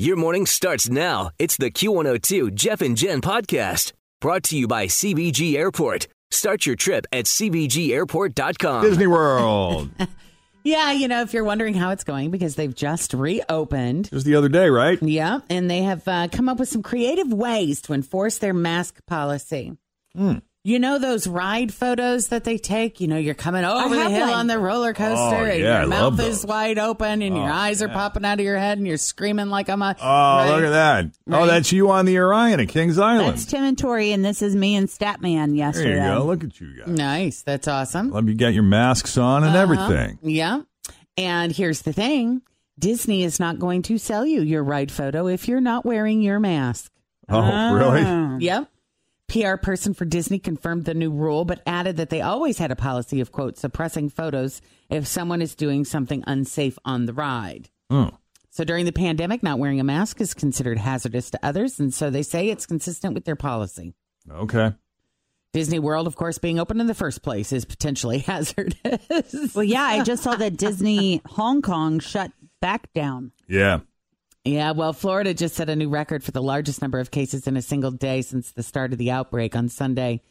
Your morning starts now. It's the Q102 Jeff and Jen podcast brought to you by CVG Airport. Start your trip at CVGAirport.com. Disney World. Yeah, you know, if you're wondering how it's going, because they've just reopened. Just the other day, right? Yeah, and they have uh, come up with some creative ways to enforce their mask policy. You know those ride photos that they take? You know, you're coming over the hill one. on the roller coaster, Oh, and yeah, your love mouth is wide open, and your Oh, eyes are yeah. popping out of your head, and you're screaming like I'm a. Oh, right? look at that. Oh, that's you on the Orion at Kings Island. That's Tim and Tori, and this is me and Statman yesterday. there you go. Look at you guys. Nice, that's awesome. Let me get your masks on and Uh-huh. everything. Yeah. And here's the thing Disney is not going to sell you your ride photo if you're not wearing your mask. Oh, really? Yep. PR person for Disney confirmed the new rule, but added that they always had a policy of, quote, suppressing photos if someone is doing something unsafe on the ride. Oh. So during the pandemic, not wearing a mask is considered hazardous to others. And so they say it's consistent with their policy. Okay. Disney World, of course, being open in the first place is potentially hazardous. Well, yeah, I just saw that Disney Hong Kong shut back down. Yeah. Yeah, well, Florida just set a new record for the largest number of cases in a single day since the start of the outbreak on Sunday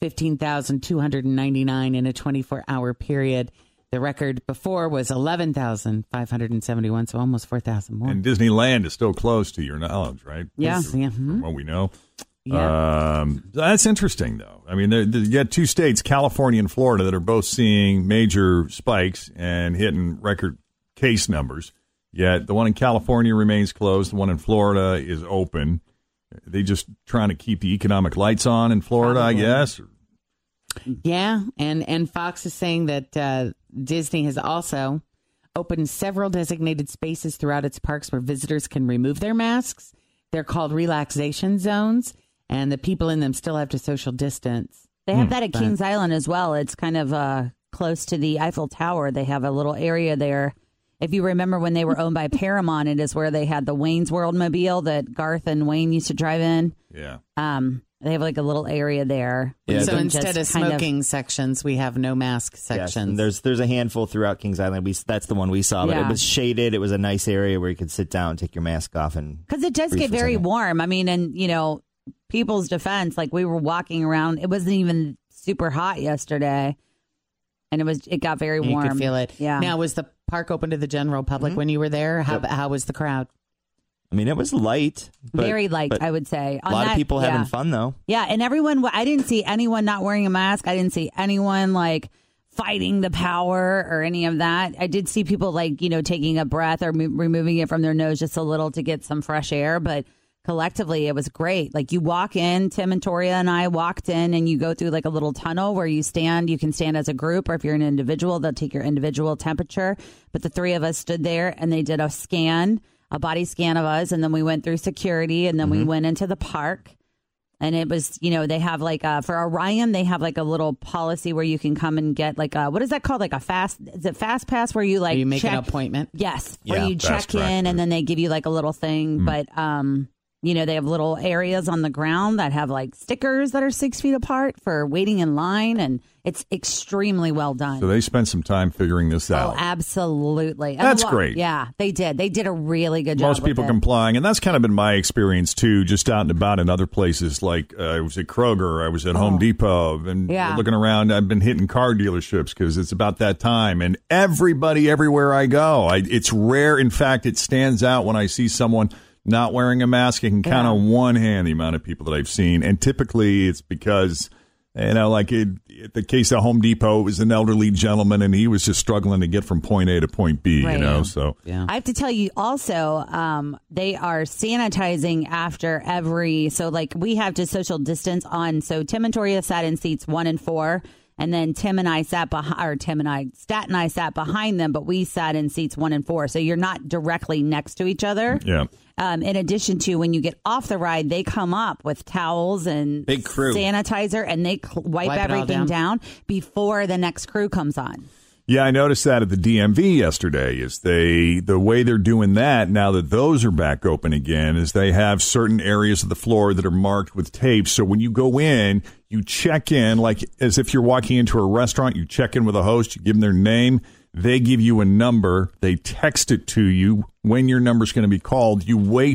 15,299 in a 24 hour period. The record before was 11,571, so almost 4,000 more. And Disneyland is still closed to your knowledge, right? Yeah, From- yeah, From mhm. what we know. Yeah. Um, that's interesting, though. I mean, there, there, you got two states, California and Florida, that are both seeing major spikes and hitting record case numbers. Yet the one in California remains closed. The one in Florida is open. they just trying to keep the economic lights on in Florida, I guess. Yeah, and and Fox is saying that uh, Disney has also opened several designated spaces throughout its parks where visitors can remove their masks. They're called relaxation zones, and the people in them still have to social distance. They Hmm. have that at Kings Island as well. It's kind of uh, close to the Eiffel Tower. They have a little area there. If you remember when they were owned by Paramount, it is where they had the Wayne's World mobile that Garth and Wayne used to drive in. Yeah. Um, they have like a little area there. Yeah, so instead of just kind smoking sections, we have no mask Yes, sections. and there's there's a handful throughout Kings Island. We that's the one we saw, but Yeah. it was shaded. It was a nice area where you could sit down, take your mask off, and because it does get very warm. I mean, and you know, people's defense, like we were walking around, it wasn't even super hot yesterday, and it was it got very warm. you warm. could feel it. Yeah. Now, was the park open to the general public mm-hmm. when you were there? How how was the crowd? I mean, it was light, but, very light, but I would say. a lot that- of people yeah. having fun though. Yeah, and everyone. I didn't see anyone not wearing a mask. I didn't see anyone like fighting the power or any of that. I did see people like you know taking a breath or mo- removing it from their nose just a little to get some fresh air, but. Collectively, it was great. Like you walk in, Tim and Toria and I walked in, and you go through like a little tunnel where you stand. You can stand as a group, or if you're an individual, they'll take your individual temperature. But the three of us stood there, and they did a scan, a body scan of us, and then we went through security, and then we went into the park and it was you know they have like uh for orion they have like a little policy where you can come and get like a what is that called like a fast is it fast pass where you like you make check, an appointment. yes where Yeah, you check track, in and then they give you like a little thing but um you know they have little areas on the ground that have like stickers that are six feet apart for waiting in line and it's extremely well done So they spent some time figuring this oh out. absolutely And That's lo- great. yeah they did they did a really good job Most people it. complying, and that's kind of been my experience too. Just out and about in other places, like uh, I was at Kroger, I was at Home Depot, and Oh. Yeah. looking around. I've been hitting car dealerships because it's about that time, and everybody, everywhere I go, I, it's rare. In fact, it stands out when I see someone not wearing a mask. I can count Yeah. on one hand the amount of people that I've seen, and typically it's because you know, like it, the case of Home Depot, it was an elderly gentleman, and he was just struggling to get from point A to point B. Right. You know, so Yeah. I have to tell you also, um, they are sanitizing after every. So, like, we have to social distance on. So, Tim and Toria sat in seats one and four. And then Tim and I sat behind, or Tim and I, Stat and I sat behind them, but we sat in seats one and four. So you're not directly next to each other. yeah. Um, in addition to when you get off the ride, they come up with towels and Big crew. sanitizer and they cl- wipe, Wipe everything down. down before the next crew comes on. Yeah, I noticed that at the DMV yesterday. Is they the way they're doing that now that those are back open again? Is they have certain areas of the floor that are marked with tape. So when you go in, you check in like as if you're walking into a restaurant. You check in with a host. You give them their name. They give you a number. They text it to you when your number's going to be called. You wait.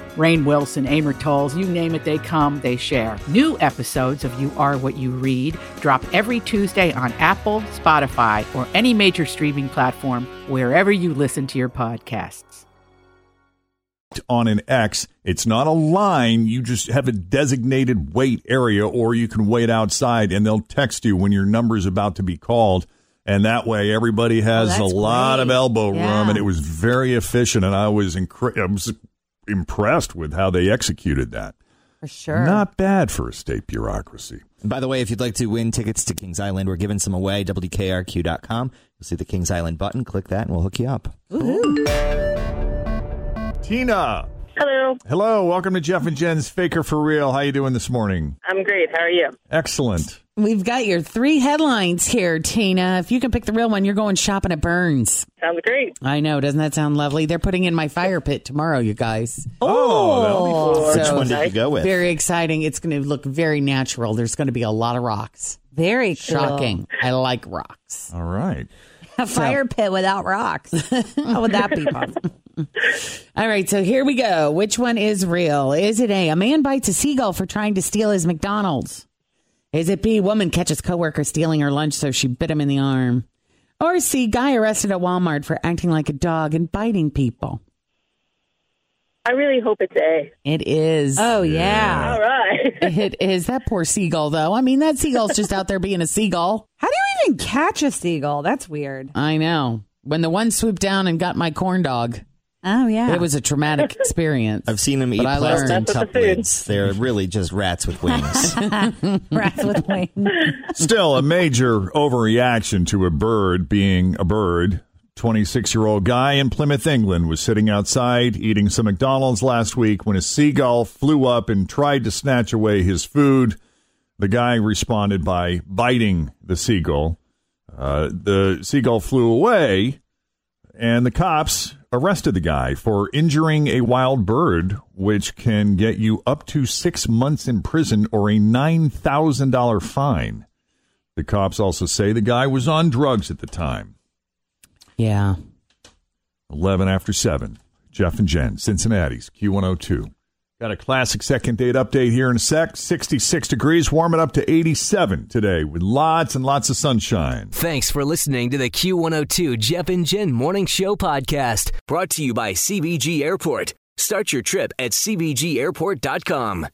Rainn Wilson, Amor Towles, you name it, they come, they share. New episodes of You Are What You Read drop every Tuesday on Apple, Spotify, or any major streaming platform wherever you listen to your podcasts. on an X. It's not a line. You just have a designated wait area, or you can wait outside and they'll text you when your number is about to be called. And that way, everybody has a Oh, that's lot of great. elbow room, and it was very efficient. And I was, incre- I was impressed with how they executed that. For sure. Not bad for a state bureaucracy. And by the way, if you'd like to win tickets to Kings Island, we're giving some away. WKRQ.com. You'll see the Kings Island button. Click that, and we'll hook you up. Tina, Hello, hello, welcome to Jeff and Jen's Faker for Real. How you doing this morning? I'm great. How are you? Excellent. We've got your three headlines here, Tina. If you can pick the real one, you're going shopping at Burns. Sounds great. I know. Doesn't that sound lovely? They're putting in my fire pit tomorrow, you guys. Oh, that'll be fun. Oh, Which one did you go with? Very exciting. It's going to look very natural. There's going to be a lot of rocks. Very cool. Shocking. I like rocks. All right. A fire pit without rocks. How would that be possible? All right, so here we go. Which one is real? Is it A, a man bites a seagull for trying to steal his McDonald's? Is it B, woman catches coworker stealing her lunch so she bit him in the arm? Or C, guy arrested at Walmart for acting like a dog and biting people? I really hope it's A. It is. Oh, yeah. All right. It is that poor seagull, though. I mean, that seagull's just out there being a seagull. How do you even catch a seagull? That's weird. I know. When the one swooped down and got my corn dog, Oh, yeah. it was a traumatic experience. I've seen them eat But I plastic learned. Cup the lids. They're really just rats with wings. rats with wings. Still, a major overreaction to a bird being a bird. 26 year old guy in Plymouth, England was sitting outside eating some McDonald's last week when a seagull flew up and tried to snatch away his food. The guy responded by biting the seagull. Uh, the seagull flew away, and the cops arrested the guy for injuring a wild bird, which can get you up to six months in prison or a $9,000 fine. The cops also say the guy was on drugs at the time. yeah. 11 after 7. Jeff and Jen, Cincinnati's Q102. Got a classic second date update here in a sec. 66 degrees, warming up to 87 today with lots and lots of sunshine. Thanks for listening to the Q102 Jeff and Jen Morning Show podcast, brought to you by CVG Airport. Start your trip at CVGAirport.com.